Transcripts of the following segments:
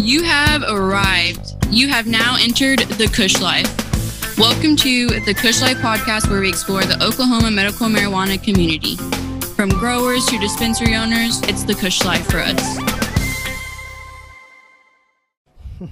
You have arrived. You have now entered the Kush Life. Welcome to the Kush Life podcast, where we explore the Oklahoma medical marijuana community. From growers to dispensary owners, it's the Kush Life for us.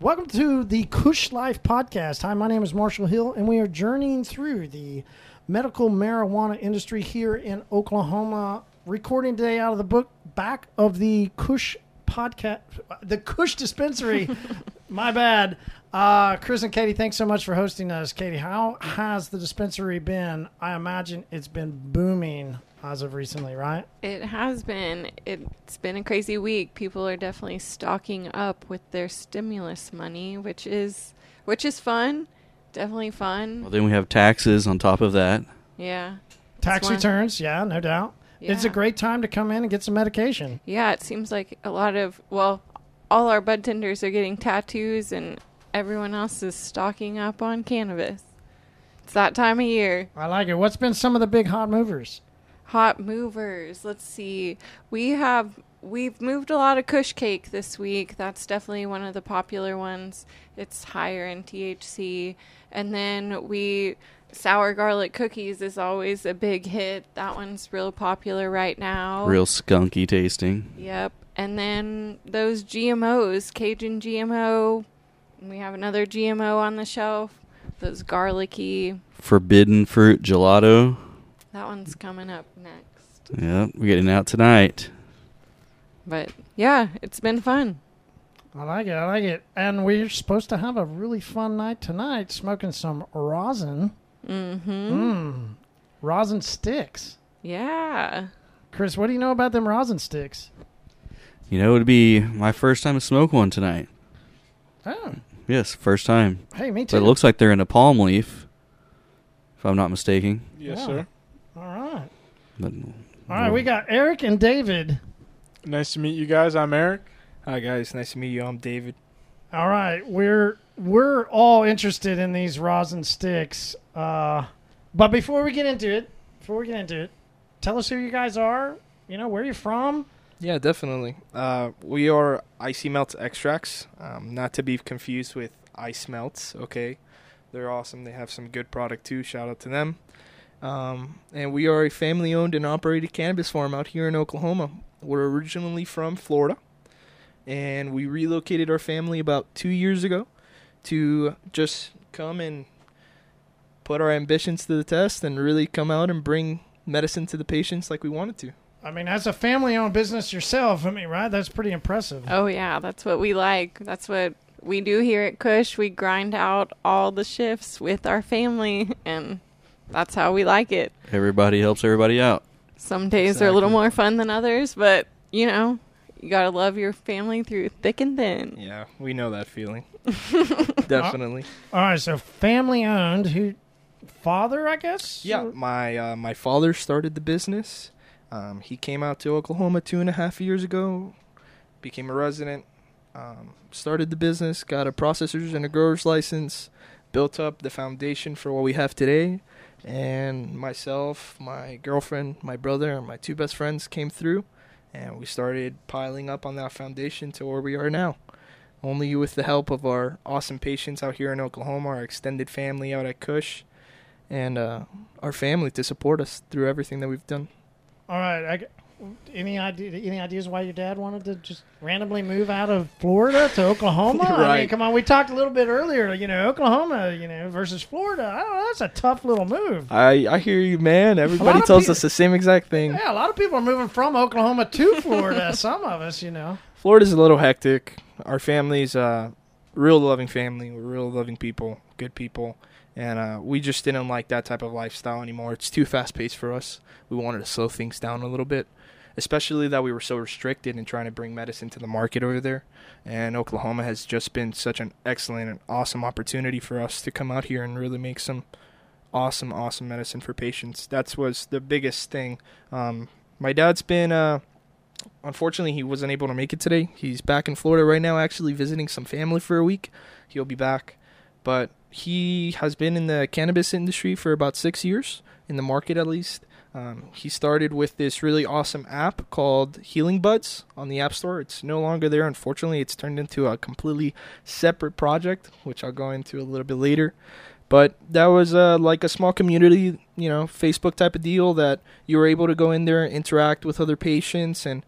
Welcome to the Kush Life podcast. Hi, my name is Marshall Hill, and we are journeying through the medical marijuana industry here in Oklahoma. Recording today out of the book back of the Kush podcast, the Kush dispensary. my bad. Uh, Chris and Katie, thanks so much for hosting us. Katie, how has the dispensary been? I imagine it's been booming as of recently, right? It has been. It's been a crazy week. People are definitely stocking up with their stimulus money, which is which is fun. Definitely fun. Well, then we have taxes on top of that. Yeah. Tax returns, yeah, no doubt. It's a great time to come in and get some medication. Yeah, it seems like a lot of well, all our bud tenders are getting tattoos and everyone else is stocking up on cannabis. It's that time of year. I like it. What's been some of the big hot movers? Hot movers. Let's see. We have we've moved a lot of Kush cake this week. That's definitely one of the popular ones. It's higher in THC. And then we sour garlic cookies is always a big hit. That one's real popular right now. Real skunky tasting. Yep. And then those GMOs, Cajun GMO. We have another GMO on the shelf. Those garlicky. Forbidden fruit gelato. That one's coming up next. Yep, we're getting out tonight. But yeah, it's been fun. I like it. I like it. And we're supposed to have a really fun night tonight, smoking some rosin. Mm-hmm. Mmm. Rosin sticks. Yeah. Chris, what do you know about them rosin sticks? You know, it'd be my first time to smoke one tonight. Oh, Yes, first time. hey, me But too. it looks like they're in a palm leaf, if I'm not mistaken. Yes, Yeah. sir. All right. But All right, we got Eric and David. Nice to meet you guys. I'm Eric. Hi guys, nice to meet you. I'm David. All right, we're we're all interested in these rosin sticks. Uh, but before we get into it, before we get into it, tell us who you guys are. You know where you're from. Yeah, definitely. Uh, we are Icy Melts Extracts, um, not to be confused with Ice Melts. Okay, they're awesome. They have some good product too. Shout out to them. Um, and we are a family-owned and operated cannabis farm out here in Oklahoma. We're originally from Florida, and we relocated our family about two years ago to just come and put our ambitions to the test and really come out and bring medicine to the patients like we wanted to. I mean, as a family-owned business yourself, I mean, right? That's pretty impressive. Oh yeah, that's what we like. That's what we do here at Kush. We grind out all the shifts with our family and that's how we like it. everybody helps everybody out. Some days are a little more fun than others, but you know, you gotta love your family through thick and thin. Yeah, we know that feeling. Definitely. All right, so family-owned. Who? Father, I guess. Yeah, my uh, my father started the business. Um, he came out to Oklahoma two and a half years ago, became a resident, um, started the business, got a processor's and a grower's license, built up the foundation for what we have today. And myself, my girlfriend, my brother, and my two best friends came through, and we started piling up on that foundation to where we are now. Only with the help of our awesome patients out here in Oklahoma, our extended family out at Kush, and uh, our family to support us through everything that we've done. All right. I, any idea? Any ideas why your dad wanted to just randomly move out of Florida to Oklahoma? I mean, come on. We talked a little bit earlier. You know, Oklahoma. You know, versus Florida. I don't know. That's a tough little move. I I hear you, man. Everybody tells us the same exact thing. Yeah, a lot of people are moving from Oklahoma to Florida. Some of us, you know. Florida's a little hectic. Our family's uh, real loving family. We're real loving people, good people, and uh, we just didn't like that type of lifestyle anymore. It's too fast paced for us. We wanted to slow things down a little bit, especially that we were so restricted in trying to bring medicine to the market over there. And Oklahoma has just been such an excellent and awesome opportunity for us to come out here and really make some awesome, awesome medicine for patients. That was the biggest thing. Um, my dad's been uh, unfortunately, he wasn't able to make it today. He's back in Florida right now, actually visiting some family for a week. He'll be back. But he has been in the cannabis industry for about six years, in the market at least. Um, he started with this really awesome app called Healing Buds on the App Store. It's no longer there, unfortunately. It's turned into a completely separate project, which I'll go into a little bit later. But that was uh, like a small community, you know, Facebook type of deal that you were able to go in there, and interact with other patients, and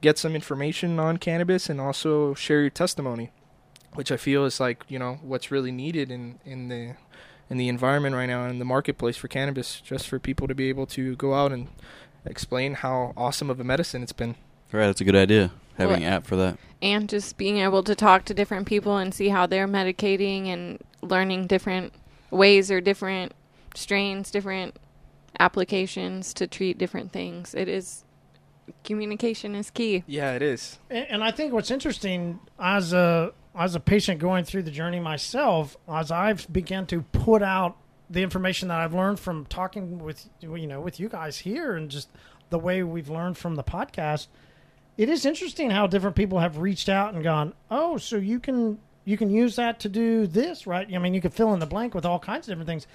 get some information on cannabis, and also share your testimony, which I feel is like you know what's really needed in in the in the environment right now in the marketplace for cannabis, just for people to be able to go out and explain how awesome of a medicine it's been. Right, that's a good idea. Having Well- an app for that. and just being able to talk to different people and see how they're medicating and learning different ways or different strains, different applications to treat different things. It is communication is key. Yeah, it is. And, and I think what's interesting as a as a patient going through the journey myself, as I've begun to put out the information that I've learned from talking with you know with you guys here and just the way we've learned from the podcast, it is interesting how different people have reached out and gone, "Oh, so you can you can use that to do this, right?" I mean, you could fill in the blank with all kinds of different things.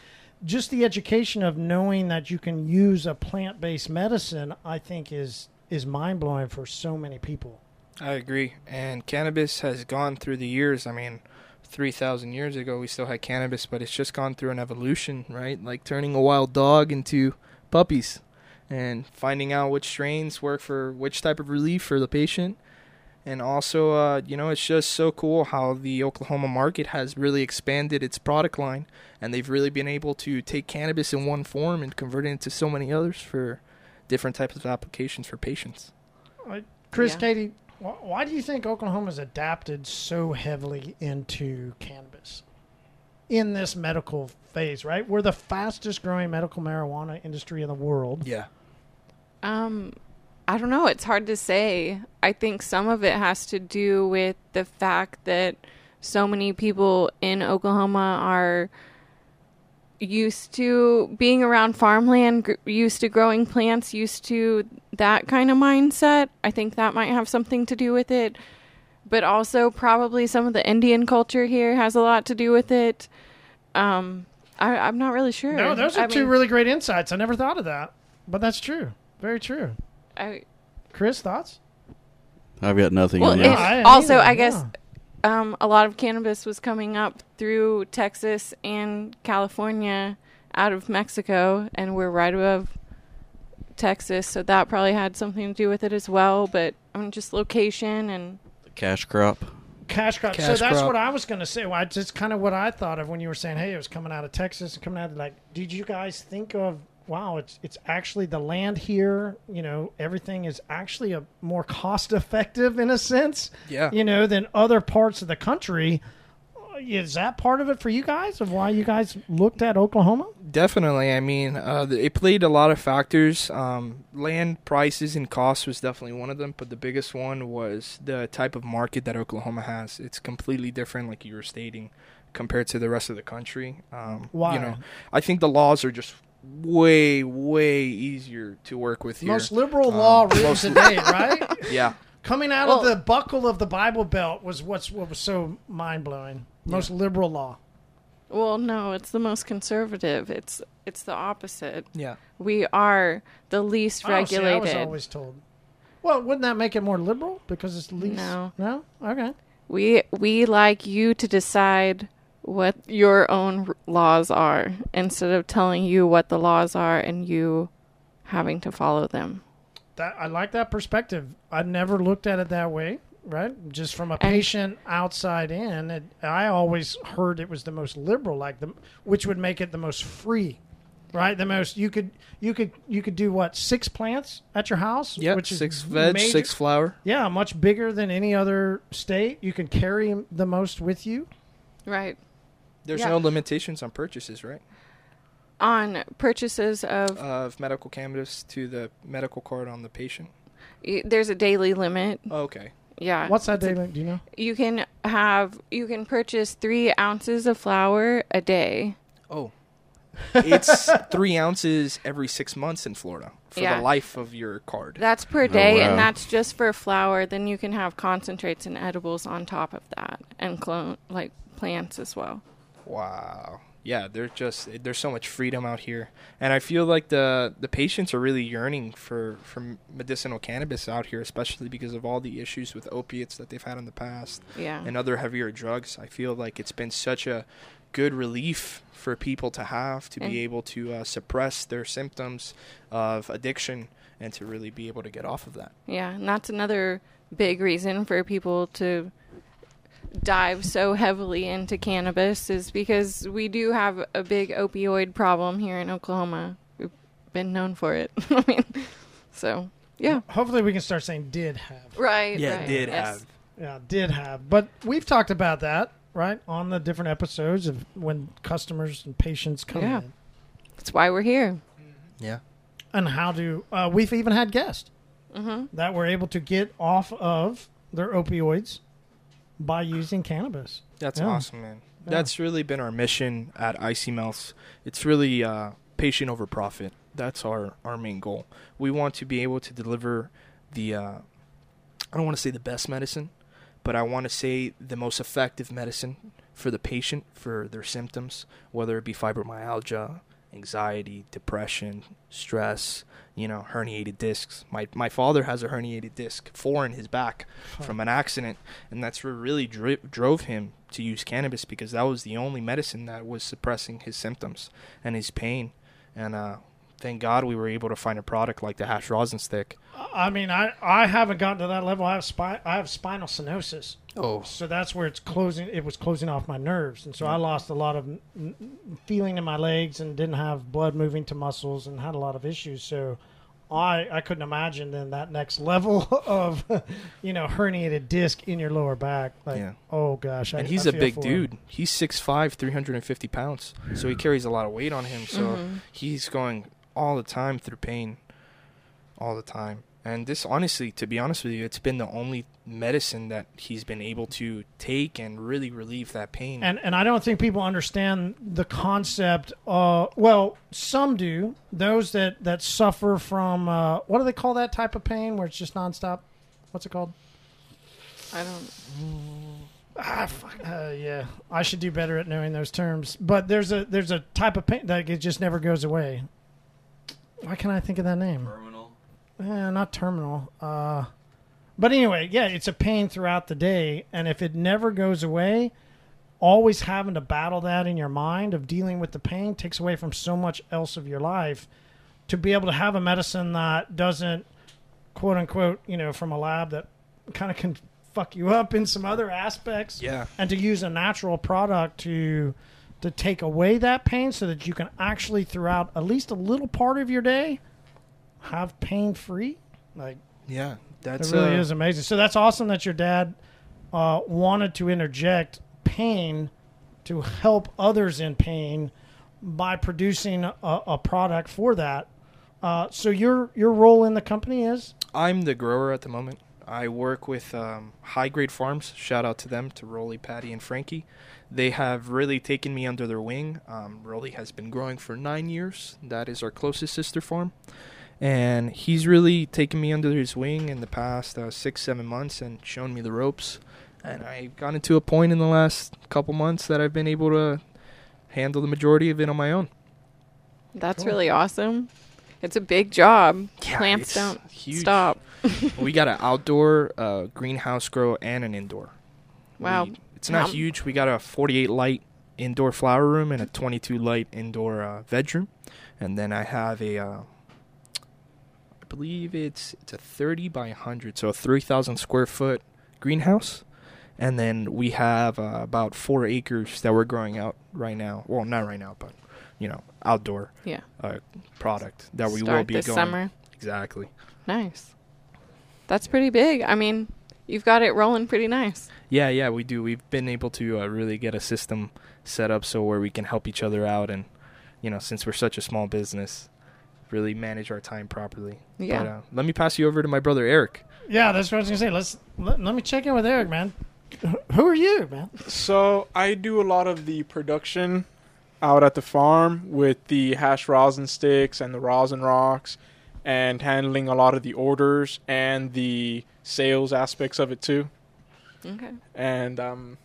Just the education of knowing that you can use a plant-based medicine, I think is is mind-blowing for so many people. I agree. And cannabis has gone through the years. I mean, 3,000 years ago, we still had cannabis, but it's just gone through an evolution, right? Like turning a wild dog into puppies and finding out which strains work for which type of relief for the patient. And also, uh, you know, it's just so cool how the Oklahoma market has really expanded its product line, and they've really been able to take cannabis in one form and convert it into so many others for different types of applications for patients. Chris, Yeah. Katie, wh- why do you think Oklahoma's adapted so heavily into cannabis in this medical phase? Right, we're the fastest growing medical marijuana industry in the world. Yeah. Um, I don't know. It's hard to say. I think some of it has to do with the fact that so many people in Oklahoma are used to being around farmland, gr- used to growing plants, used to that kind of mindset. I think that might have something to do with it. But also, probably some of the Indian culture here has a lot to do with it. Um, I, I'm not really sure. No, those are I two mean, really great insights. I never thought of that, but that's true. Very true. I, Chris, thoughts? I've got nothing Well, on that. Also, neither, I guess yeah. Um, a lot of cannabis was coming up through Texas and California out of Mexico, and we're right above Texas, so that probably had something to do with it as well. But I mean, just location and Cash crop. Cash crop. so that's crop. what I was going to say. Well, I- that's kind of what I thought of when you were saying, "Hey, it was coming out of Texas and coming out of like." Did you guys think of? Wow, it's it's actually the land here. You know, everything is actually a more cost effective in a sense. Yeah. You know, than other parts of the country. Is that part of it for you guys of why you guys looked at Oklahoma? Definitely. I mean, uh, it played a lot of factors. Um, land prices and costs was definitely one of them, but the biggest one was the type of market that Oklahoma has. It's completely different, like you were stating, compared to the rest of the country. Um, Why? You know, I think the laws are just way, way easier to work with here. Most liberal Um, law written most- today, right? yeah. Coming out of the buckle of the Bible Belt was what's what was so mind blowing. Most liberal law. well, no, it's the most conservative. It's it's the opposite. Yeah. We are the least Oh, see, regulated. I was always told. Well, wouldn't that make it more liberal because it's least? No. No. Okay. We we like you to decide what your own laws are instead of telling you what the laws are and you having to follow them. That I like that perspective. I never looked at it that way. Right, just from a And- patient outside in, it, I always heard it was the most liberal, like the, which would make it the most free, right? The most you could you could you could do what six plants at your house, Yeah, which is six veg, major- six flower. Yeah, much bigger than any other state. You can carry the most with you. Right. There's Yeah. no limitations on purchases, right? On purchases of Of medical cannabis to the medical card on the patient. y- there's a daily limit. Oh, okay. Yeah. What's that It's a- daily? Do you know? You can have you can purchase 3 ounces of flour a day. Oh. it's three ounces every six months in Florida for Yeah. the life of your card. That's per day wow. and that's just for flour. Then you can have concentrates and edibles on top of that and clone like plants as well. Wow. yeah, they're just there's so much freedom out here, and I feel like the the patients are really yearning for for medicinal cannabis out here, especially because of all the issues with opiates that they've had in the past Yeah. and other heavier drugs. I feel like it's been such a good relief for people to have to And- be able to uh, suppress their symptoms of addiction and to really be able to get off of that. Yeah, and that's another big reason for people to dive so heavily into cannabis is because we do have a big opioid problem here in Oklahoma. We've been known for it. I mean, so yeah, Hopefully, we can start saying did have. right. Yeah, right, did yes. have. Yeah, did have. But we've talked about that, right, on the different episodes of when customers and patients come Yeah. in. That's why we're here. Yeah. And how do uh, we've even had guests hmm that were able to get off of their opioids by using cannabis. That's Yeah. awesome, man. Yeah. That's really been our mission at Icy Melts. It's really uh, patient over profit. That's our, our main goal. We want to be able to deliver the, uh, I don't want to say the best medicine, but I want to say the most effective medicine for the patient for their symptoms, whether it be fibromyalgia, anxiety, depression, stress, you know, herniated discs. My my father has a herniated disc, four in his back from an accident, and that's what really dri- drove him to use cannabis because that was the only medicine that was suppressing his symptoms and his pain. And uh, thank God we were able to find a product like the hash rosin stick. I mean, I, I haven't gotten to that level. I have spi- I have spinal stenosis, Oh, so that's where it's closing. It was closing off my nerves, and so I lost a lot of n- n- feeling in my legs and didn't have blood moving to muscles and had a lot of issues. So. I, I couldn't imagine then that next level of, you know, herniated disc in your lower back. Like, Yeah. oh gosh. I, and he's a a big dude. He's 6'5", 350 pounds, so he carries a lot of weight on him. So Mhm. he's going all the time through pain, all the time. And this, honestly, to be honest with you, it's been the only medicine that he's been able to take and really relieve that pain. And and I don't think people understand the concept. Uh, well, some do. Those that that suffer from uh, what do they call that type of pain where it's just nonstop? What's it called? I don't. Ah, fuck. Uh, yeah, I should do better at knowing those terms. But there's a there's a type of pain that it just never goes away. Why can't I think of that name? Terminal. Eh, not terminal. Uh, but anyway, yeah, it's a pain throughout the day, and if it never goes away, always having to battle that in your mind of dealing with the pain takes away from so much else of your life. To be able to have a medicine that doesn't, quote unquote, you know, from a lab that kind of can fuck you up in some other aspects, yeah, and to use a natural product to to take away that pain so that you can actually throughout at least a little part of your day have pain free like yeah, that's it really uh, is amazing so that's awesome that your dad uh, wanted to interject pain to help others in pain by producing a, a product for that uh, so your your role in the company is I'm the grower at the moment. I work with um, High Grade Farms. Shout out to them, to Rolly, Patty, and Frankie. They have really taken me under their wing. Um, Rolly has been growing for nine years. That is our closest sister farm. And he's really taken me under his wing in the past uh, six, seven months and shown me the ropes. And I've gotten to a point in the last couple months that I've been able to handle the majority of it on my own. That's Cool. really awesome. It's a big job. Yeah, Plants don't huge. stop. we got an outdoor uh, greenhouse grow and an indoor. Wow. We- it's not How- huge. We got a 48 light indoor flower room and a 22 light indoor uh, veg room, and then I have a, uh, believe it's it's a 30 by 100, so a 3,000 square foot greenhouse, and then we have uh, about four acres that we're growing out right now. Well, not right now, but you know, outdoor Yeah. uh, product that we will be this going summer. exactly. Nice. That's pretty big. I mean, you've got it rolling pretty nice. Yeah, yeah, we do. We've been able to uh, really get a system set up so where we can help each other out, and you know, since we're such a small business, really manage our time properly. Yeah. But, uh, let me pass you over to my brother Eric. yeah that's what i was gonna say let's let, let me check in with eric man who are you man So I do a lot of the production out at the farm with the hash rosin sticks and the rosin rocks and handling a lot of the orders and the sales aspects of it too. Okay. And um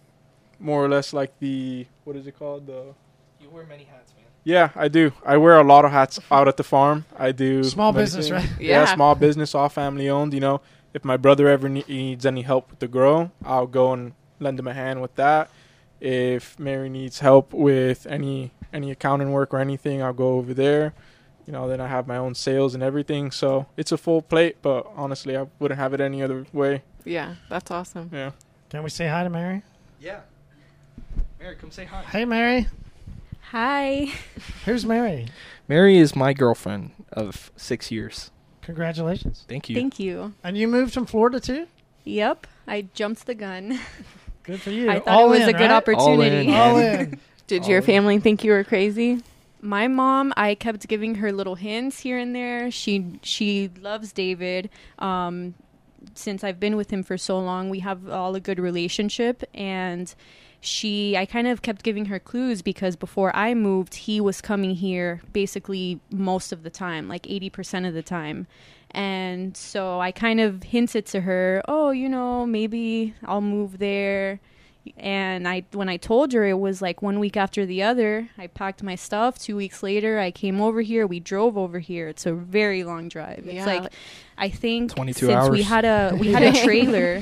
more or less like the what is it called? The You wear many hats, man. Yeah, I do. I wear a lot of hats out at the farm. I do Small business, things. right? Yeah. Yeah. small business, all family owned. You know, if my brother ever ne- needs any help with the grow, I'll go and lend him a hand with that. If Mary needs help with any any accounting work or anything, I'll go over there. You know, then I have my own sales and everything. So it's a full plate, but honestly, I wouldn't have it any other way. Yeah, that's awesome. Yeah. Can we say hi to Mary? Yeah. Mary, come say hi. Hey, Mary. Hi. Who's Mary? Mary is my girlfriend of six years. Congratulations. Thank you. Thank you. And you moved from Florida too? Yep, I jumped the gun. Good for you. I thought All it was in, a good right? opportunity. in. All in. Did Oh, your yeah. family think you were crazy? My mom, I kept giving her little hints here and there. She she loves David. Um, since I've been with him for so long, we have all a good relationship and she I kind of kept giving her clues because before I moved, he was coming here basically most of the time, like 80% of the time. And so I kind of hinted to her, "Oh, you know, maybe I'll move there." And I when I told her it was like one week after the other, I packed my stuff. 2 weeks later, I came over here. We drove over here. It's a very long drive. Yeah. It's Yeah. like I think 22 since we had a we had a trailer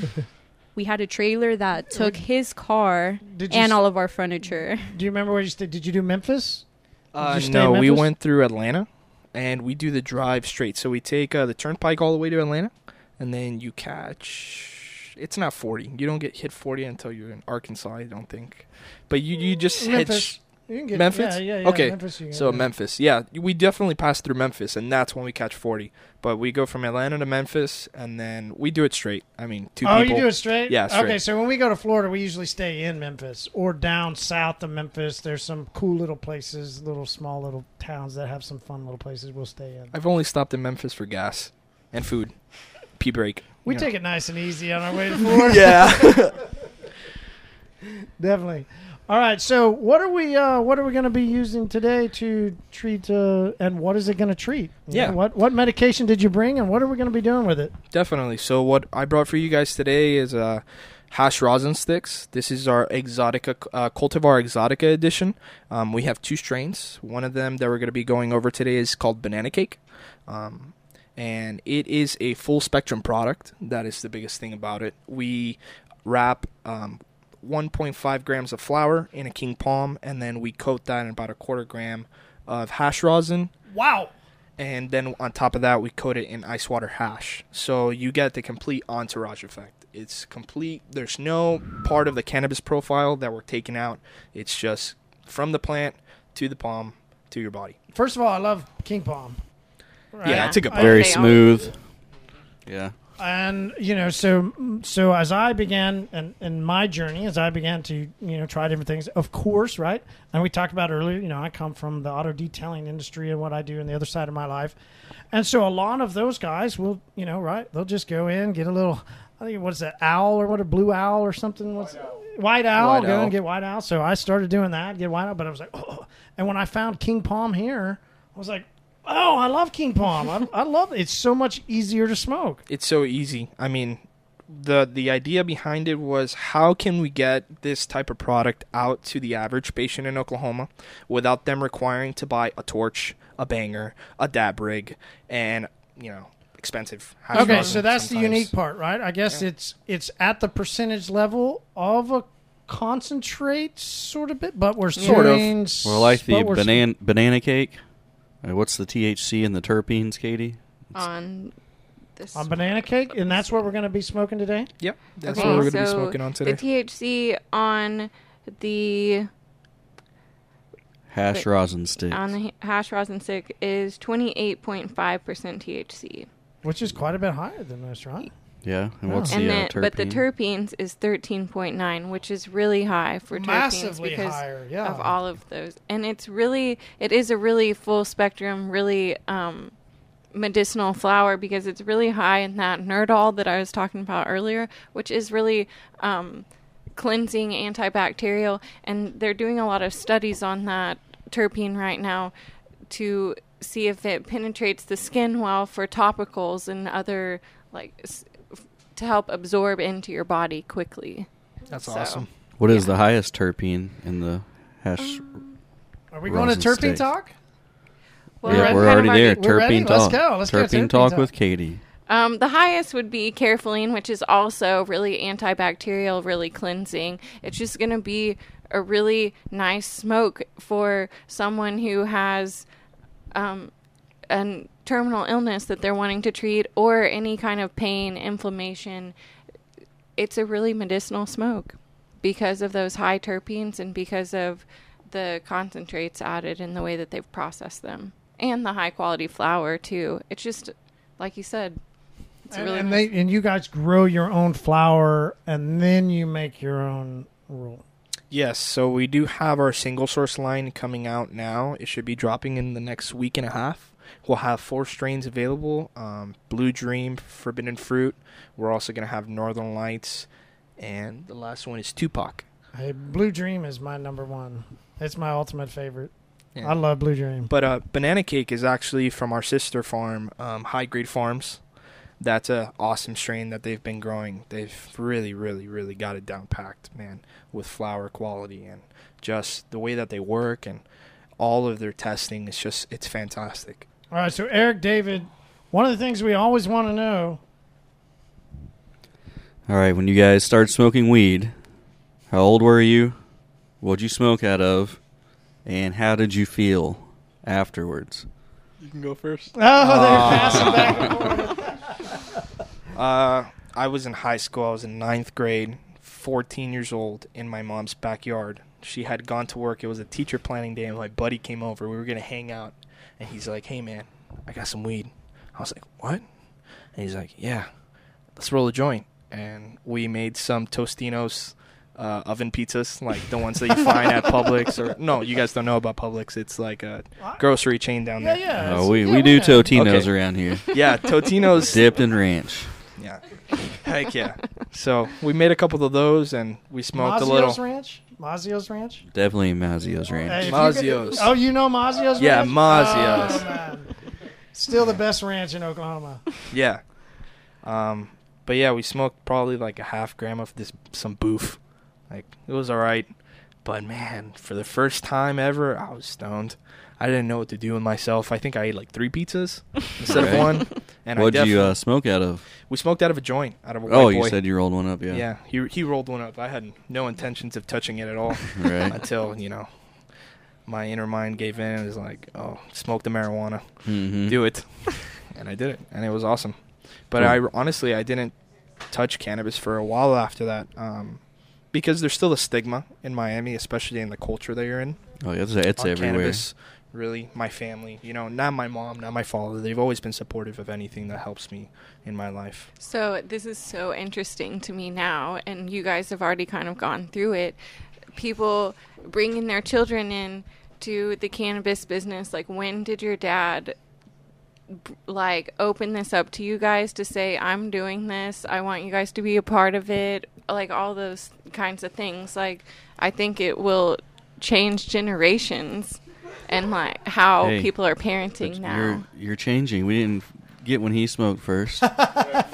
we had a trailer that took his car Did you and s- all of our furniture. Do you remember where you stayed? Did you do Memphis? Uh, Did you stay in no, we Memphis? went through Atlanta, and we do the drive straight. So we take uh, the turnpike all the way to Atlanta, and then you catch. It's not forty. You don't get hit forty until you're in Arkansas. I don't think, but you you just Memphis. hit. You can get Memphis? Yeah, yeah, yeah. Okay, Memphis, So. Memphis, yeah, we definitely pass through Memphis, and that's when we catch forty. But we go from Atlanta to Memphis, and then we do it straight. I mean, two oh, people. you do it straight? Yeah, straight. Okay, so when we go to Florida, we usually stay in Memphis or down south of Memphis. There's some cool little places, little small little towns that have some fun little places we'll stay in. I've only stopped in Memphis for gas and food, pee break. We you know. take it nice and easy on our way to Florida. yeah. Definitely. All right. So, what are we? Uh, what are we going to be using today to treat? Uh, and what is it going to treat? You Yeah. know, what What medication did you bring, and what are we going to be doing with it? Definitely. So what I brought for you guys today is uh, hash rosin sticks. This is our exotica uh, cultivar exotica edition. Um, we have two strains. One of them that we're going to be going over today is called banana cake, um, and it is a full spectrum product. That is the biggest thing about it. We wrap. Um, 1.5 grams of flour in a king palm, and then we coat that in about a quarter gram of hash rosin, Wow. and then on top of that we coat it in ice water hash so you get the complete entourage effect it's complete there's no part of the cannabis profile that we're taking out it's just from the plant to the palm to your body First of all, I love King Palm. Right? yeah it's a good palm. Very smooth. Yeah. And you know so so as i began and in my journey as i began to you know try different things of course right? And we talked about earlier you know i come from the auto detailing industry and what i do in the other side of my life. And so a lot of those guys will you know right they'll just go in get a little i think what's that owl or what a blue owl or something? What's white owl, White go owl. and get white owl. So i started doing that get white owl but i was like oh and when i found king palm here i was like oh i love king palm i, I love it it's so much easier to smoke it's so easy i mean the the idea behind it was how can we get this type of product out to the average patient in Oklahoma without them requiring to buy a torch, a banger, a dab rig, and you know expensive. hash Okay, so that's the unique part, right? I guess Yeah. it's it's at the percentage level of a concentrate sort of bit, but we're Sort of. steering s- Well, like the but s- banana banana cake. Uh, what's the THC and the terpenes, Katie? On this. on banana cake, and that's what we're going to be smoking today. Yep, that's Okay, what we're going to be smoking on today. the. THC on the Hash But- rosin stick on the hash rosin stick is 28.5% THC. Which is quite a bit higher than most, right? Yeah. And what's and the uh, terpene? but the terpenes is 13.9, which is really high for terpenes because higher, yeah. of all of those. And it's really it is a really full spectrum, really um medicinal flower because it's really high in that nerdol that I was talking about earlier, which is really um, cleansing, antibacterial, and they're doing a lot of studies on that terpene right now to see if it penetrates the skin well for topicals and other like s- f- to help absorb into your body quickly. That's so- awesome. what is yeah. the highest terpene in the hash? Um, Are we going to terpene sticks. talk? Well, yeah, I'm we're kind of already there. We're ready? Terpene Let's go. Let's go terpene terpene talk talk. with Katie. Um, the highest would be Caryophyllene, which is also really antibacterial, really cleansing. It's just going to be a really nice smoke for someone who has um, a terminal illness that they're wanting to treat or any kind of pain, inflammation. It's a really medicinal smoke because of those high terpenes and because of the concentrates added in the way that they've processed them and the high quality flour too. It's just like you said, it's And, really and nice- they and you guys grow your own flour and then you make your own roll. Yes, so we do have our single source line coming out now. It should be dropping in the next week and a half. We'll have four strains available um, Blue Dream, Forbidden Fruit. We're also going to have Northern Lights. And the last one is Tupac. Hey, Blue Dream is my number one. It's my ultimate favorite. Yeah. I love Blue Dream. But uh, Banana Cake is actually from our sister farm, um, High Grade Farms. That's a awesome strain that they've been growing. They've really, really, really got it down packed, man, with flower quality and just the way that they work and all of their testing. It's just, it's fantastic. All right, so Eric David, one of the things we always want to know. All right, when you guys started smoking weed, how old were you? What'd you smoke out of? And how did you feel afterwards? You can go first. Oh, they're Ah. passing back and forth. Uh, I was in high school. I was in ninth grade, 14 years old, in my mom's backyard. She had gone to work. It was a teacher planning day, and my buddy came over. We were gonna hang out, and he's like, "Hey, man, I got some weed." I was like, "What?" And he's like, "Yeah, let's roll a joint." And we made some Totinos. Uh, oven pizzas, like the ones that you find at Publix, or no, you guys don't know about Publix. It's like a grocery chain down Yeah, there. yeah. Oh, we, yeah, we do yeah. Totinos Okay. around here. Yeah, Totino's Dipped in ranch. Yeah. Heck yeah. So we made a couple of those and we smoked Mazzio's a little. Ranch? Mazzio's Ranch? Definitely Mazzio's Hey, ranch. if you Mazzio's. could- oh, you know Mazzio's Yeah, Ranch? Mazzio's. Oh, man. Still the best ranch in Oklahoma. Yeah. Um, but yeah, we smoked probably like a half gram of this some boof. Like it was all right, but man, for the first time ever, I was stoned. I didn't know what to do with myself. I think I ate like three pizzas instead of one. And What'd I you uh, smoke out of? we smoked out of a joint, out of a Oh, white you boy. said you rolled one up, yeah. yeah. He he rolled one up. I had no intentions of touching it at all. Right. until you know my inner mind gave in and was like, "Oh, smoke the marijuana, hmm do it," and I did it, and it was awesome. But Cool. I honestly I didn't touch cannabis for a while after that, um, because there's still a stigma in Miami, especially in the culture that you're in. Oh, yeah, it's, it's on everywhere. Cannabis, really, my family, you know, not my mom, not my father. They've always been supportive of anything that helps me in my life. So this is so interesting to me now, and you guys have already kind of gone through it. People bringing their children in to the cannabis business. Like, when did your dad like open this up to you guys to say, "I'm doing this. I want you guys to be a part of it." Like all those kinds of things. Like, I think it will change generations and like how Hey, people are parenting now. You're, you're changing. We didn't get when he smoked first.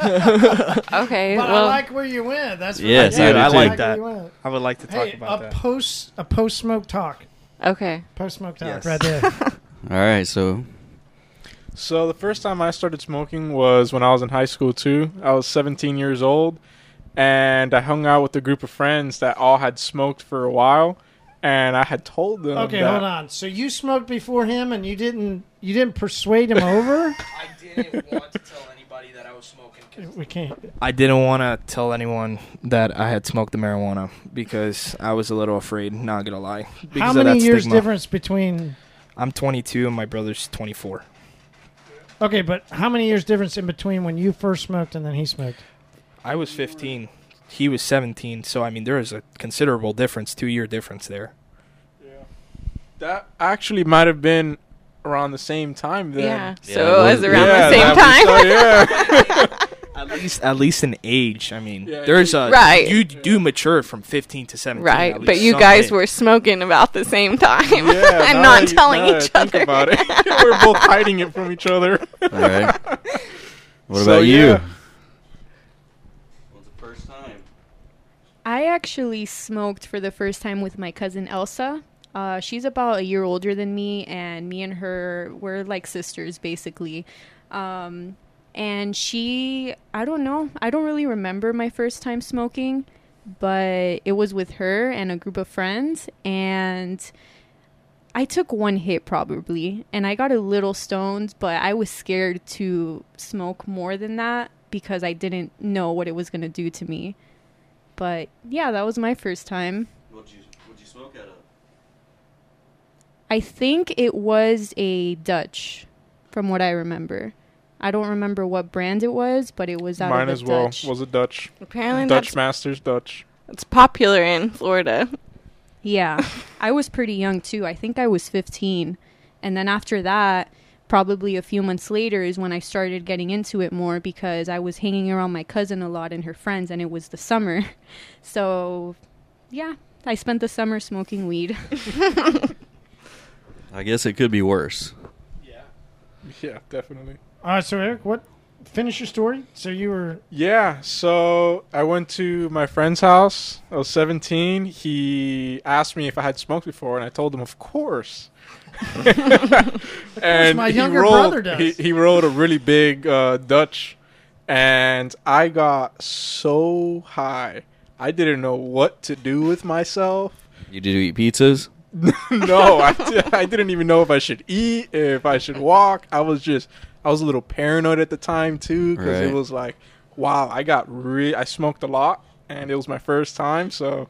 Okay, But well, I like where you went. That's what Yes, I, I do I too. like where that. you went. I would like to talk Hey, about a that. post a post smoke talk. okay. Post smoke talk Yes. right there. All right, so So the first time I started smoking was when I was in high school too. I was 17 years old, and I hung out with a group of friends that all had smoked for a while, and I had told them. Okay, that- hold on. So you smoked before him, and you didn't you didn't persuade him over? I didn't want to tell anybody that I was smoking. we can't. I didn't want to tell anyone that I had smoked the marijuana because I was a little afraid. Not gonna lie. Because How of many that years stigma. difference between? I'm 22 and my brother's 24. Okay, but how many years difference in between when you first smoked and then he smoked? I was 15. He was 17. So I mean, there is a considerable difference, two year difference there. Yeah, that actually might have been around the same time then. Yeah. Yeah, So it it was was- around Yeah, the same time. was- yeah. At least, at least in age. I mean, Yeah, there's a Right. You do mature from 15 to 17. right. But you some guys bit. were smoking about the same time Yeah, and now not that you- telling now each I think other. about it. We're both hiding it from each other. all right. What So, about you? yeah. What's the first time? I actually smoked for the first time with my cousin Elsa. Uh, she's about a year older than me, and me and her we're like sisters basically. Um, and she, I don't know, I don't really remember my first time smoking, but it was with her and a group of friends, and I took one hit probably, and I got a little stoned, but I was scared to smoke more than that because I didn't know what it was gonna do to me. But yeah, that was my first time. What'd you, what'd you smoke out of? I think it was a Dutch, from what I remember. I don't remember what brand it was, but it was out Mine of a as well Dutch. was a Dutch. Apparently, Dutch that's, Masters Dutch. It's popular in Florida. Yeah, I was pretty young too. I think I was 15. And then after that, probably a few months later is when I started getting into it more because I was hanging around my cousin a lot and her friends, and it was the summer. So, yeah, I spent the summer smoking weed. I guess it could be worse. Yeah, Yeah, definitely. All right, so Eric, what? Finish your story. So you were Yeah, so I went to my friend's house. I was 17. He asked me if I had smoked before, and I told him, of course. and my he younger rolled, brother does. He, he rolled a really big uh, Dutch, and I got so high. I didn't know what to do with myself. You did eat pizzas? no, I, I didn't even know if I should eat, if I should walk. I was just, I was a little paranoid at the time too, because Right. it was like, wow, I got re- I smoked a lot, and it was my first time, so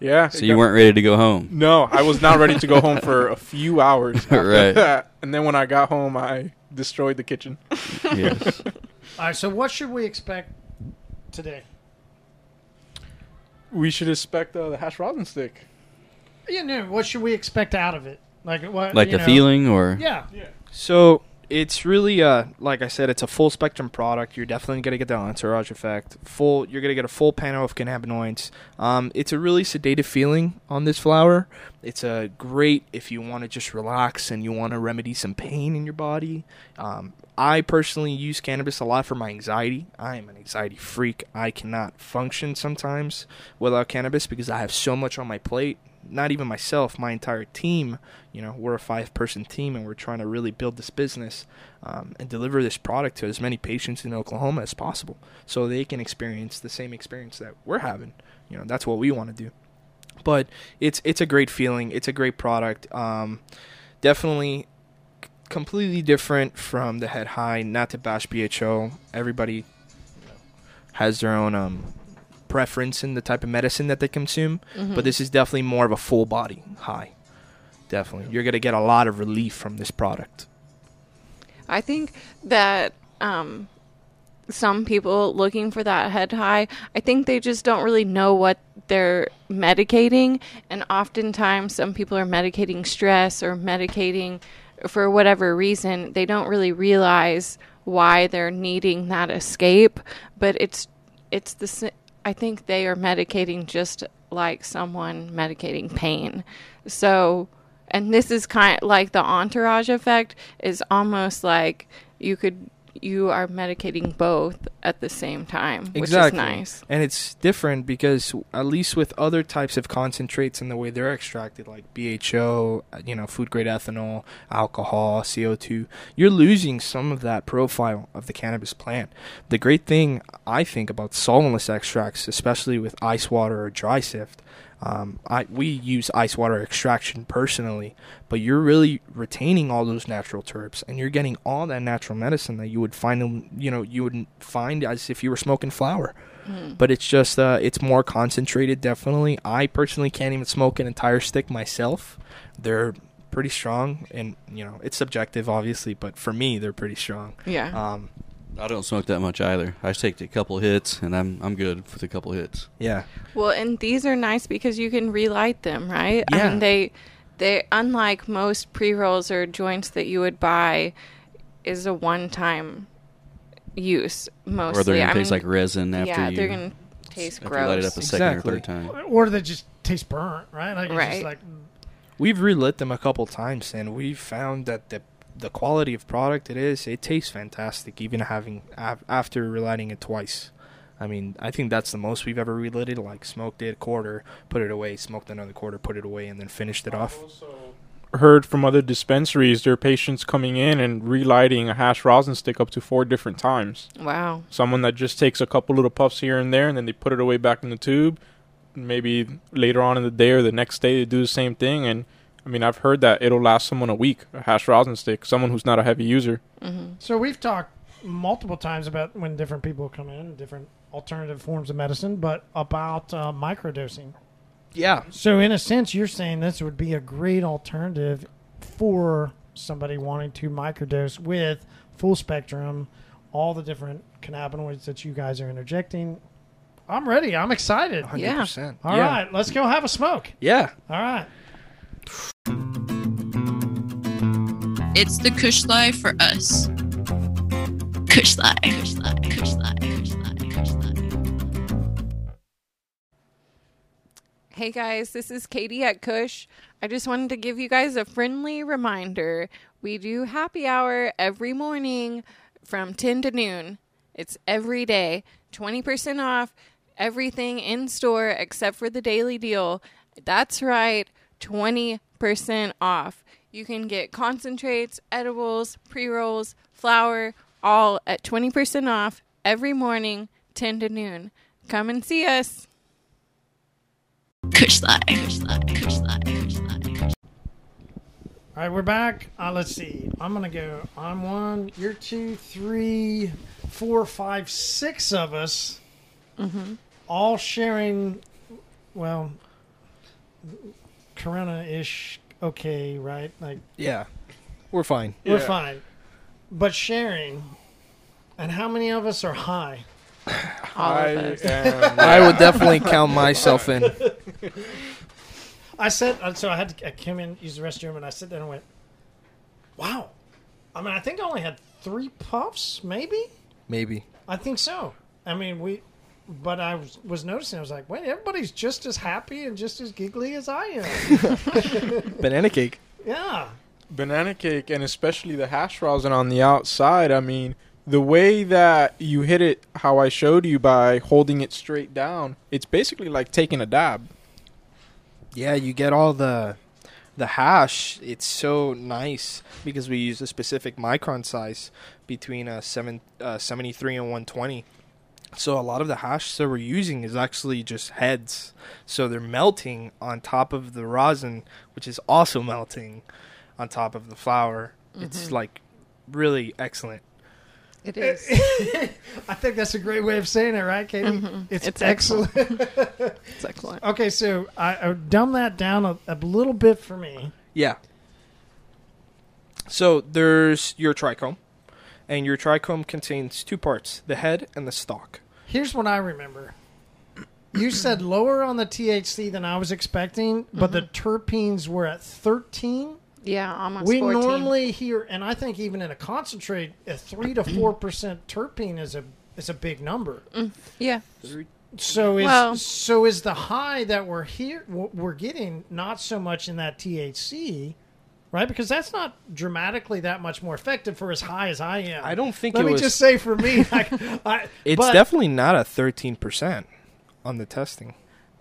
yeah. So you got- weren't ready to go home. No, I was not ready to go home for a few hours. After Right. that. And then when I got home, I destroyed the kitchen. yes. all right. So what should we expect today? We should expect uh, the hash rosin stick. Yeah, no. What should we expect out of it? Like what? Like you the know? feeling, or yeah. Yeah. So it's really uh like I said, it's a full spectrum product. You're definitely gonna get the entourage effect. Full you're gonna get a full panel of cannabinoids. Um, it's a really sedative feeling on this flower. It's a great if you want to just relax and you want to remedy some pain in your body. Um, I personally use cannabis a lot for my anxiety. I am an anxiety freak. I cannot function sometimes without cannabis because I have so much on my plate. Not even myself, my entire team. You know, we're a five person team and we're trying to really build this business um, and deliver this product to as many patients in Oklahoma as possible so they can experience the same experience that we're having. You know, that's what we want to do. But it's it's a great feeling. It's a great product. Um, definitely completely different from the head high. Not to bash BHO. Everybody has their own um, preference in the type of medicine that they consume, but this is definitely more of a full body high. Definitely, you're gonna get a lot of relief from this product. I think that um, some people looking for that head high, I think they just don't really know what they're medicating. And oftentimes, some people are medicating stress or medicating for whatever reason. They don't really realize why they're needing that escape. But it's, it's the, I think they are medicating just like someone medicating pain. So, and this is kind of like the entourage effect is almost like you could you are medicating both at the same time, which is nice. And it's different because at least with other types of concentrates and the way they're extracted, like BHO, uh, you know, food grade ethanol, alcohol, CO2, you're losing some of that profile of the cannabis plant. The great thing I think about solventless extracts, especially with ice water or dry sift, um, I we use ice water extraction personally, but you're really retaining all those natural terps, and you're getting all that natural medicine that you would find, in- you know, you would find as if you were smoking flower. But it's just, uh, it's more concentrated. Definitely, I personally can't even smoke an entire stick myself. They're pretty strong, and you know, it's subjective, obviously, but for me, they're pretty strong. Yeah. Um, I don't smoke that much either. I just take a couple hits, and I'm I'm good with a couple hits. yeah, well, and these are nice because you can relight them, right? I Yeah. mean, they they unlike most pre rolls or joints that you would buy, is a one time use mostly. or they're gonna I taste mean, like resin after you. yeah, you. they're gonna taste gross. you light it up a second Exactly. or third time. Or they just taste burnt, right? Like it's Right. just like mm. we've relit them a couple times, and we've found that the the quality of product it is, it tastes fantastic, even having after relighting it twice. I mean, I think that's the most we've ever relit it. Like smoked it, a quarter, put it away, smoked another quarter, put it away, and then finished it off. Heard from other dispensaries, their patients coming in and relighting a hash rosin stick up to four different times. Wow. Someone that just takes a couple little puffs here and there, and then they put it away back in the tube. Maybe later on in the day or the next day, they do the same thing. And I mean, I've heard that it'll last someone a week. A hash rosin stick, someone who's not a heavy user. hmm So we've talked multiple times about when different people come in, different alternative forms of medicine, but about uh, microdosing. Yeah, So in a sense, you're saying this would be a great alternative for somebody wanting to microdose with full spectrum, all the different cannabinoids that you guys are interjecting. I'm ready. I'm excited. hundred Yeah. percent. All yeah. right, let's go have a smoke. Yeah. All right. It's the Kush Life for us. Kush Life. Kush Life. Kush Life. Kush Life. Kush Life. Hey guys, this is Katie at Kush. I just wanted to give you guys a friendly reminder. We do happy hour every morning from 10 to noon. It's every day. 20% off everything in store except for the daily deal. That's right, 20% off. You can get concentrates, edibles, pre rolls, flour, all at 20% off every morning, 10 to noon. Come and see us. Kush. Kush. Kush. Kush. All right, we're back. Uh, let's see. I'm gonna go. I'm one. You're two, three, four, five, six of us, Mhm. all sharing. Well, Corona-ish. Okay, right? Like Yeah. We're fine. we're Yeah. fine, but sharing. And how many of us are high? All I of us. am- I would definitely count myself in. I said uh, so. I had to. I came in, used the restroom, and I sat there and went, "Wow." I mean, I think I only had three puffs, maybe. Maybe. I think so. I mean, we, but I was, was noticing. I was like, wait, everybody's just as happy and just as giggly as I am. Banana cake. yeah. banana cake and especially the hash rosin on the outside i mean the way that you hit it how i showed you by holding it straight down it's basically like taking a dab Yeah, you get all the the hash. It's so nice because we use a specific micron size between uh, seven, uh, 73 and 120. So a lot of the hash that we're using is actually just heads. So they're melting on top of the rosin, which is also melting on top of the flour. It's mm-hmm. like really excellent. It is. I think that's a great way of saying it, right, Katie? Mm-hmm. It's, It's excellent. It's excellent. okay, so I, uh, I dumbed that down a, a little bit for me. Yeah. So there's your trichome, and your trichome contains two parts: the head and the stalk. Here's what I remember. You said lower on the THC than I was expecting, but the mm-hmm. terpenes were at 13. Yeah, almost we 14. normally hear, and I think even in a concentrate, a three to four percent terpene is a is a big number. Mm, yeah. So is Well- so is the high that we're here we're getting not so much in that THC, right? Because that's not dramatically that much more effective for as high as I am. I don't think Let it me was. just say for me, I, I, it's but- definitely not a thirteen percent on the testing.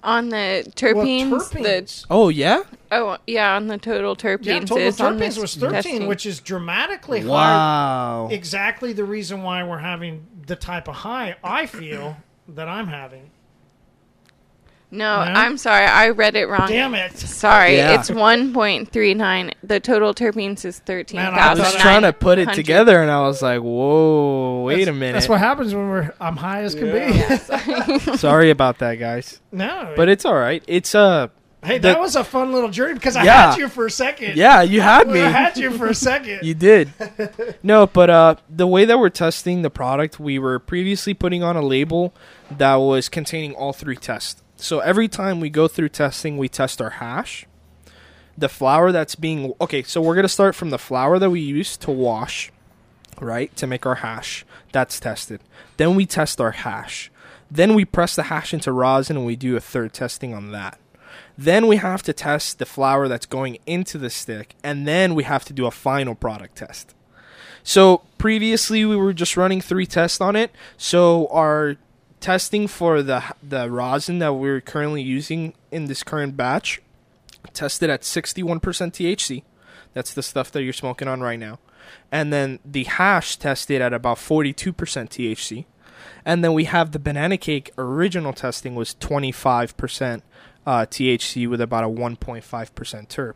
On the well, terpenes, the. Oh yeah. oh yeah, on the total terpenes yeah, total is terpenes this was 13, testing. which is dramatically higher. Wow. Exactly the reason why we're having the type of high I feel that I'm having. No, No? I'm sorry, I read it wrong. Damn it! Sorry, Yeah. it's 1.39. The total terpenes is Man, I 13,000. I was thought- trying to put it together, and I was like, "Whoa, wait That's- a minute." That's what happens when we're I'm high as can be. Sorry about that, guys. no, But it's all right. It's uh, hey, the- that was a fun little journey because I Yeah. had you for a second. yeah, you had me. I had you for a second. You did. no, but uh, the way that we're testing the product, we were previously putting on a label that was containing all three tests. So every time we go through testing, we test our hash, the flour that's being okay. So we're gonna start from the flour that we use to wash, right, to make our hash. That's tested. Then we test our hash. Then we press the hash into rosin and we do a third testing on that. Then we have to test the flour that's going into the stick, and then we have to do a final product test. So previously we were just running three tests on it. So our testing for the the rosin that we're currently using in this current batch tested at 61% THC. That's the stuff that you're smoking on right now. And then the hash tested at about 42% THC. And then we have the banana cake original testing was 25% uh, THC with about a 1.5% terp.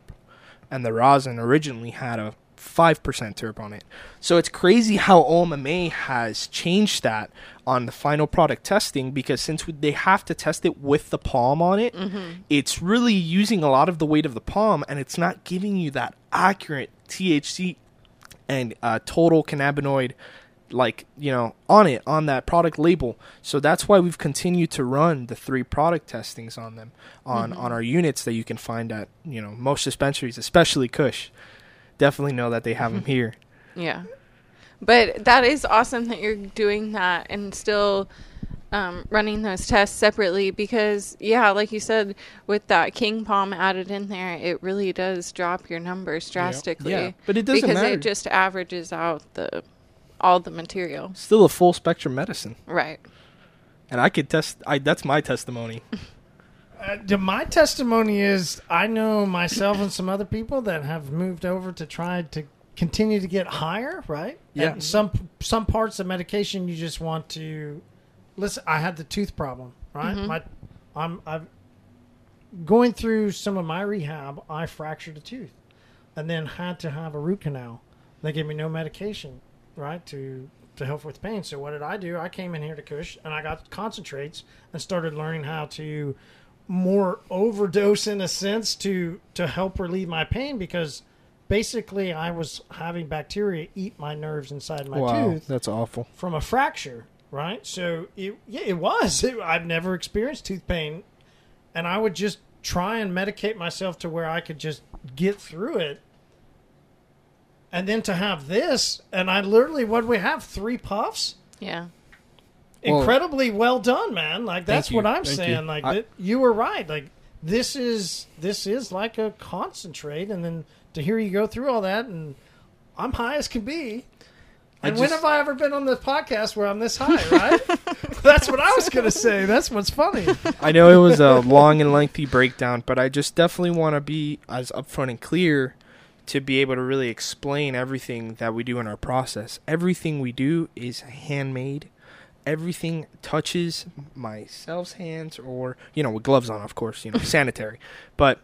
And the rosin originally had a 5% terp on it. So it's crazy how OMMA has changed that on the final product testing because since we- they have to test it with the palm on it, it's really using a lot of the weight of the palm and it's not giving you that accurate THC and uh, total cannabinoid like you know on it on that product label. So that's why we've continued to run the three product testings on them on on our units that you can find at you know most dispensaries especially kush definitely know that they have them here Yeah. But that is awesome that you're doing that and still um, running those tests separately because, yeah, like you said, with that King Palm added in there, it really does drop your numbers drastically. Yeah, but it doesn't because matter. it just averages out the all the material. still a full spectrum medicine Right. and i could test i that's my testimony Uh, my testimony is I know myself and some other people that have moved over to try to continue to get higher, right? Yeah. And some some parts of medication you just want to listen. I had the tooth problem, right? My I'm I'm going through some of my rehab. I fractured a tooth, and then had to have a root canal. They gave me no medication, right, to to help with pain. So what did I do? I came in here to Kush and I got concentrates and started learning how to more overdose in a sense to to help relieve my pain because basically I was having bacteria eat my nerves inside my tooth that's awful from a fracture, right? So it yeah, it was. It, I've never experienced tooth pain, and I would just try and medicate myself to where I could just get through it. And then to have this, and I literally what we have three puffs. Yeah. Incredibly well done, man. Like that's what I'm Thank saying. you. Like I- you were right. Like this is this is like a concentrate, and then to hear you go through all that, and I'm high as can be. And when have I ever been on this podcast where I'm this high, right? That's what I was going to say. That's what's funny. I know it was a long and lengthy breakdown, but I just definitely want to be as upfront and clear to be able to really explain everything that we do in our process. Everything we do is handmade. Everything touches myself's hands or, you know, with gloves on, of course, you know, sanitary. But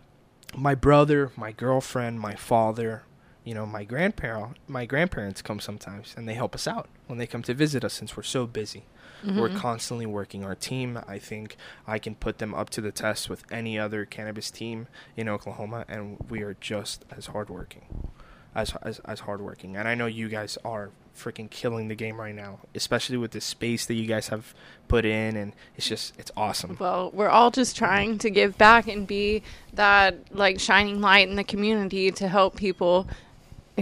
my brother, my girlfriend, my father, you know, my grandparent, my grandparents come sometimes and they help us out when they come to visit us since we're so busy. We're mm-hmm. constantly working our team. I think I can put them up to the test with any other cannabis team in Oklahoma, and we are just as hardworking, as as as hardworking. And I know you guys are freaking killing the game right now, especially with the space that you guys have put in, and it's just it's awesome. Well, we're all just trying to give back and be that like shining light in the community to help people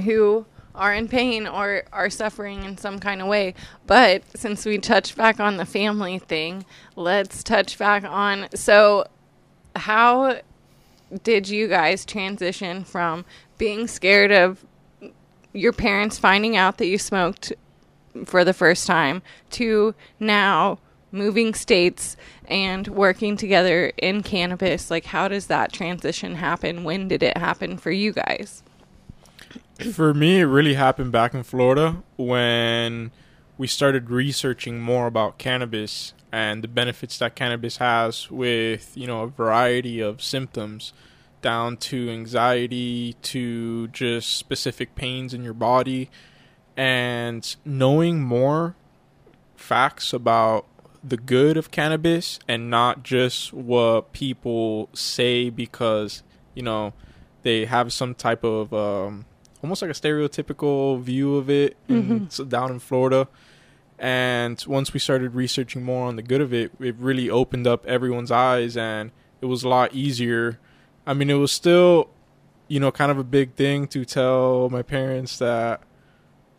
who are in pain or are suffering in some kind of way. But since we touched back on the family thing, let's touch back on so how did you guys transition from being scared of your parents finding out that you smoked for the first time to now moving states and working together in cannabis like how does that transition happen? When did it happen for you guys? For me, it really happened back in Florida when we started researching more about cannabis and the benefits that cannabis has with, you know, a variety of symptoms down to anxiety to just specific pains in your body and knowing more facts about the good of cannabis and not just what people say because, you know, they have some type of um, almost like a stereotypical view of it in, so down in Florida. And once we started researching more on the good of it, it really opened up everyone's eyes and it was a lot easier. I mean, it was still, you know, kind of a big thing to tell my parents that,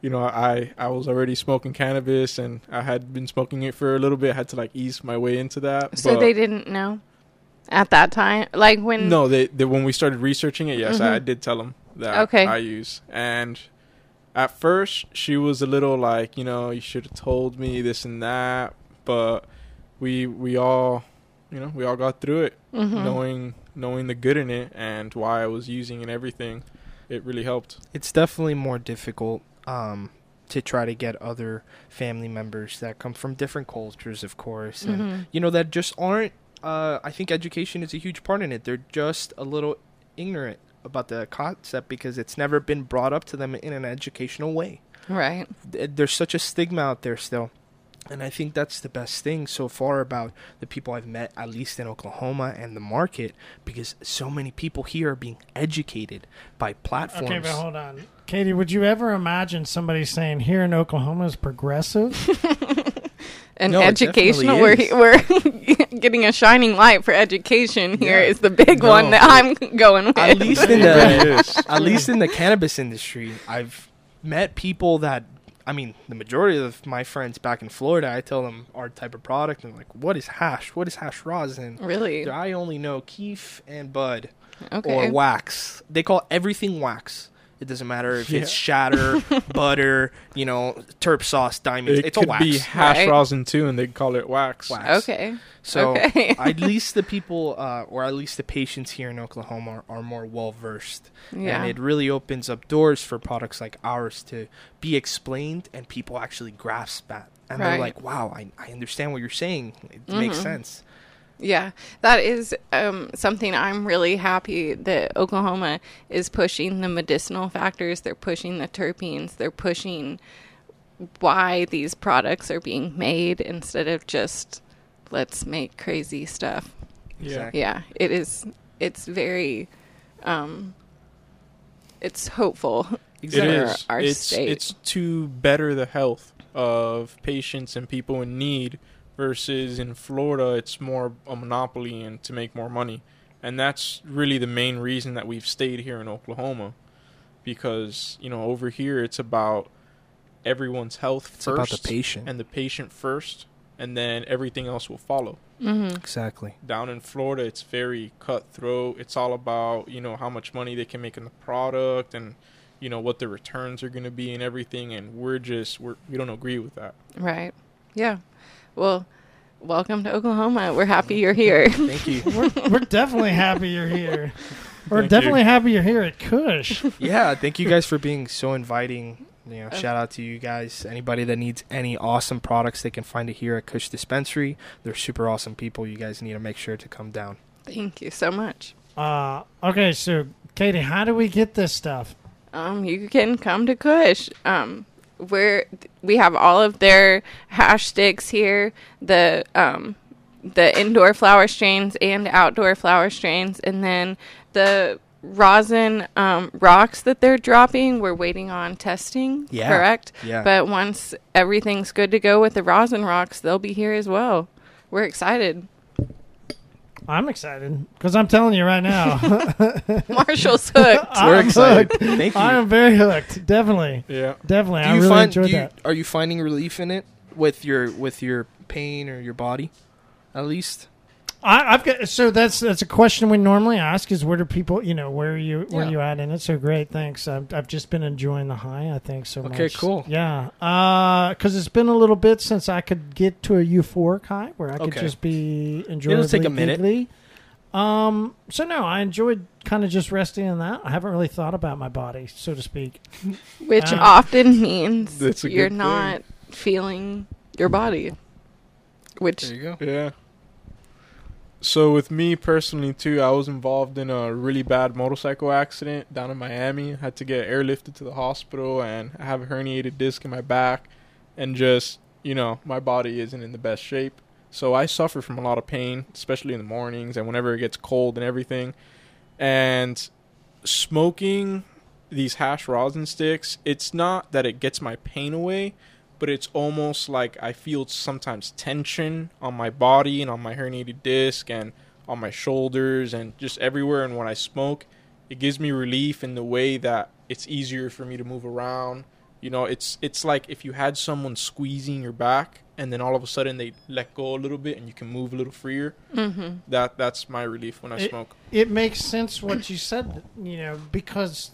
you know, I, I was already smoking cannabis and I had been smoking it for a little bit. I had to like ease my way into that. so but- they didn't know at that time like when no, they, they when we started researching it, yes, I, I did tell them that Mm-hmm. Okay. I use. And at first, she was a little like, you know, you should have told me this and that. But we we all, you know, we all got through it, Mhm. knowing knowing the good in it and why I was using and everything. It really helped. It's definitely more difficult um, to try to get other family members that come from different cultures, of course, and Mhm. you know that just aren't. Uh, I think education is a huge part in it. They're just a little ignorant about the concept because it's never been brought up to them in an educational way. Right. There's such a stigma out there still. And I think that's the best thing so far about the people I've met, at least in Oklahoma and the market, because so many people here are being educated by platforms. Okay, but hold on. Katie, would you ever imagine somebody saying here in Oklahoma is progressive? And No, educational, we're, we're getting a shining light for education here Yeah. is the big No. one that I'm going with. at least in the at least in the cannabis industry, I've met people that I mean, the majority of my friends back in Florida, I tell them our type of product, and like, "What is hash? What is hash rosin?" really? I only know keef and bud Okay. or wax. They call everything wax. It doesn't matter if Yeah. it's shatter, butter, you know, terp sauce, diamonds. It it's a could wax. be hash Right. rosin too, and they'd call it wax. Wax. okay. So Okay. at least the people, uh, or at least the patients here in Oklahoma, are, are more well versed, Yeah. and it really opens up doors for products like ours to be explained, and people actually grasp that, and they're like, "Wow, I, I understand what you're saying. It makes Mhm. sense." Yeah, that is um, something I'm really happy that Oklahoma is pushing the medicinal factors. They're pushing the terpenes. They're pushing why these products are being made instead of just let's make crazy stuff. Yeah. Yeah, it is. It's very. Um, it's hopeful. It for is. our it's state. it's to better the health of patients and people in need versus in Florida it's more a monopoly and to make more money. And that's really the main reason that we've stayed here in Oklahoma because, you know, over here it's about everyone's health It's first about the patient. and the patient first and then everything else will follow. Mm-hmm. exactly. down in Florida, it's very cutthroat. It's all about you know how much money they can make in the product and you know what the returns are going to be and everything. And we're just we're, we don't agree with that. Right. Yeah. Well, welcome to Oklahoma. We're happy you're here. Thank you. we're, we're definitely happy you're here. We're Thank definitely you. happy you're here at Kush. yeah, thank you guys for being so inviting. You know, shout out to you guys. Anybody that needs any awesome products, they can find it here at Kush Dispensary. They're super awesome people. You guys need to make sure to come down. Thank you so much. Uh, okay, so Katie, how do we get this stuff? Um, you can come to Kush. Um, we're we have all of their hash sticks here. The um, the indoor flower strains and outdoor flower strains, and then the rosin um, rocks that they're dropping. We're waiting on testing. Yeah. Correct. Yeah. But once everything's good to go with the rosin rocks, they'll be here as well. We're excited. I'm excited because I'm telling you right now, Marshall's hooked. I'm We're excited. hooked. Thank you. I am very hooked. Definitely, Yeah. definitely. do I you really find enjoyed do you, that. are you finding relief in it with your with your pain or your body? At least. I, I've got so that's that's a question we normally ask is where do people you know where are you where Yeah. you at in it? So great, thanks. I've, I've just been enjoying the high. I think so much. Okay, cool. Yeah, because it's been a little bit since I could get to a euphoric high where I could Okay. just be enjoying. It'll take a minute. Um. So no, I enjoyed kind of just resting in that. I haven't really thought about my body, so to speak. which Uh, often means you're not feeling your body. Which There you go. Yeah. So with me personally too, I was involved in a really bad motorcycle accident down in Miami. I had to get airlifted to the hospital and I have a herniated disc in my back and just, you know, my body isn't in the best shape. So I suffer from a lot of pain, especially in the mornings and whenever it gets cold and everything. And smoking these hash rosin sticks, it's not that it gets my pain away, but it's almost like I feel sometimes tension on my body and on my herniated disc and on my shoulders and just everywhere. And when I smoke, it gives me relief in the way that it's easier for me to move around. You know, it's it's like if you had someone squeezing your back and then all of a sudden they let go a little bit and you can move a little freer. Mhm. That that's my relief when I It- smoke. It makes sense what you said, you know, because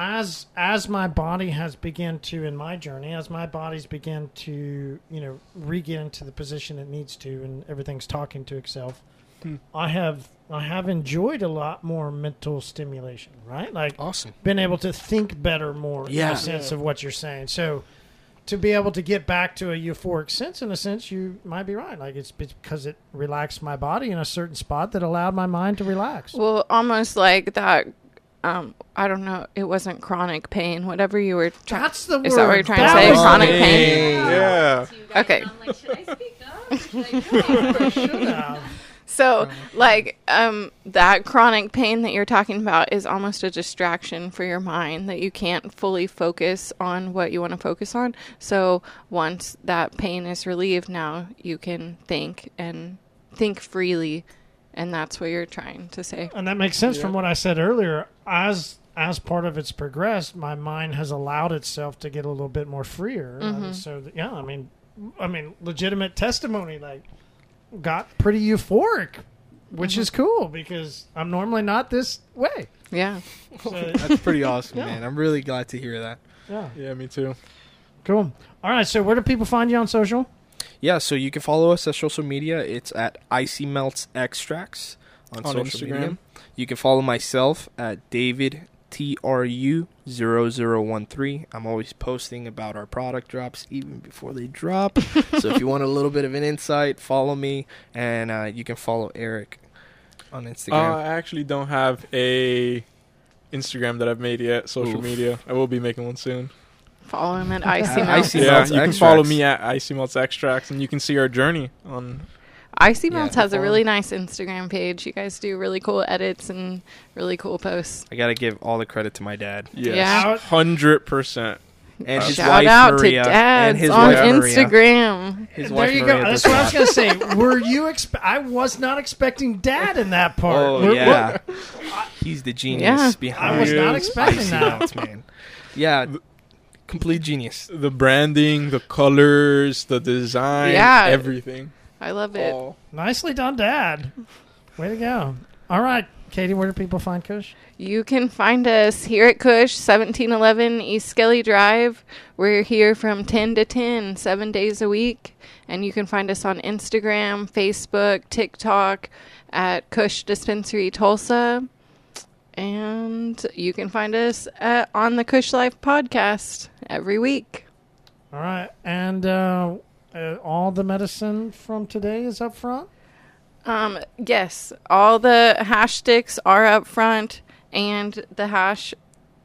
as as my body has begun to in my journey, as my body's begin to you know re get into the position it needs to, and everything's talking to itself, Hmm. I have I have enjoyed a lot more mental stimulation. Right, like Awesome. been able to think better more in Yeah. a sense of what you're saying. So to be able to get back to a euphoric sense, in a sense, you might be right. Like it's because it relaxed my body in a certain spot that allowed my mind to relax. Well, almost like that. Um, I don't know. It wasn't chronic pain. Whatever you were trying. That's the Is word. that what you're trying to say? Chronic the- pain? Yeah. Okay. Should have. So, like, um, that chronic pain that you're talking about is almost a distraction for your mind that you can't fully focus on what you want to focus on. So, once that pain is relieved, now you can think and think freely, and that's what you're trying to say. And that makes sense from what I said earlier. As as part of its progressed, my mind has allowed itself to get a little bit more freer. And so that, yeah, I mean, I mean, legitimate testimony like got pretty euphoric, which mm-hmm. is cool because I'm normally not this way. Yeah. So, That's pretty awesome, Yeah. man. I'm really glad to hear that. yeah, Yeah, me too. cool. All right, so where do people find you on social? Yeah, so you can follow us at social media. It's at Icy Melts Extracts on, On social Instagram. media. You can follow myself at David TRU 0013. I'm always posting about our product drops even before they drop. so if you want a little bit of an insight, follow me, and uh, you can follow Eric on Uh, Instagram. I actually don't have a Instagram that I've made yet. Social Oof. media. I will be making one soon. Follow him at Icy Uh, Melts. Icy yeah, Melts you can follow me at Icy Melts Extracts, and you can see our journey on. Icy Yeah, Melts has a really nice Instagram page. You guys do really cool edits and really cool posts. I gotta give all the credit to my dad Yes, Yeah. hundred percent. and his Shout wife out Maria to and dads his on wife Maria. Instagram. His there you Maria go. That's what I was gonna say. Were you? Expe- I was not expecting Dad in that part. Oh We're- yeah, he's the genius Yeah. behind. I was not expecting that. Melts, man. Yeah, complete genius. The branding, the colors, the design, Yeah. everything. I love it. All. Nicely done, Dad. Way to go. All right, Katie, where do people find Kush? You can find us here at Kush, 1711 East Skelly Drive. We're here from 10 to 10, seven days a week. And you can find us on Instagram, Facebook, TikTok at Kush Dispensary Tulsa. And you can find us at, on the Kush Life podcast every week. All right, and uh, uh, all the medicine from today is up front. Um, yes, all the hash sticks are up front, and the hash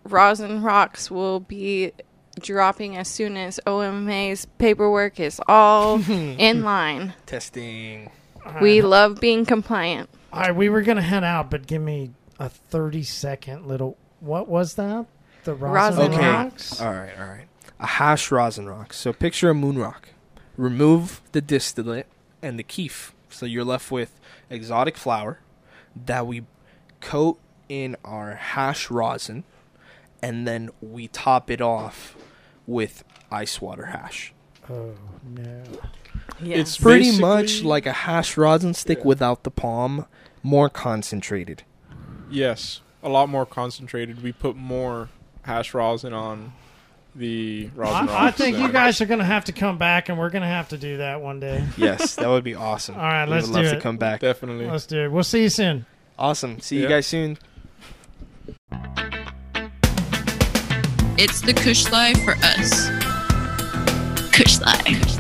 rosin rocks will be dropping as soon as OMMA's paperwork is all in line. Testing. All right. We love being compliant. All right, we were gonna head out, but give me a thirty-second little. What was that? The rosin Rosin Okay. rocks. All right, all right. A hash rosin rock. So picture a moon rock. Remove the distillate and the keef. So you're left with exotic flower that we coat in our hash rosin, and then we top it off with ice water hash. Oh no! It's Pretty much like a hash rosin stick Yeah. without the palm, more concentrated. Yes, a lot more concentrated. We put more hash rosin on the rosin I, I rocks, think so- you guys are gonna have to come back, and we're gonna have to do that one day. Yes, that would be awesome. All right, We let's would do love to it. come back. definitely. Let's do it. We'll see you soon. Awesome. See you Yeah. guys soon. It's the Kush Life for us. Kush Life.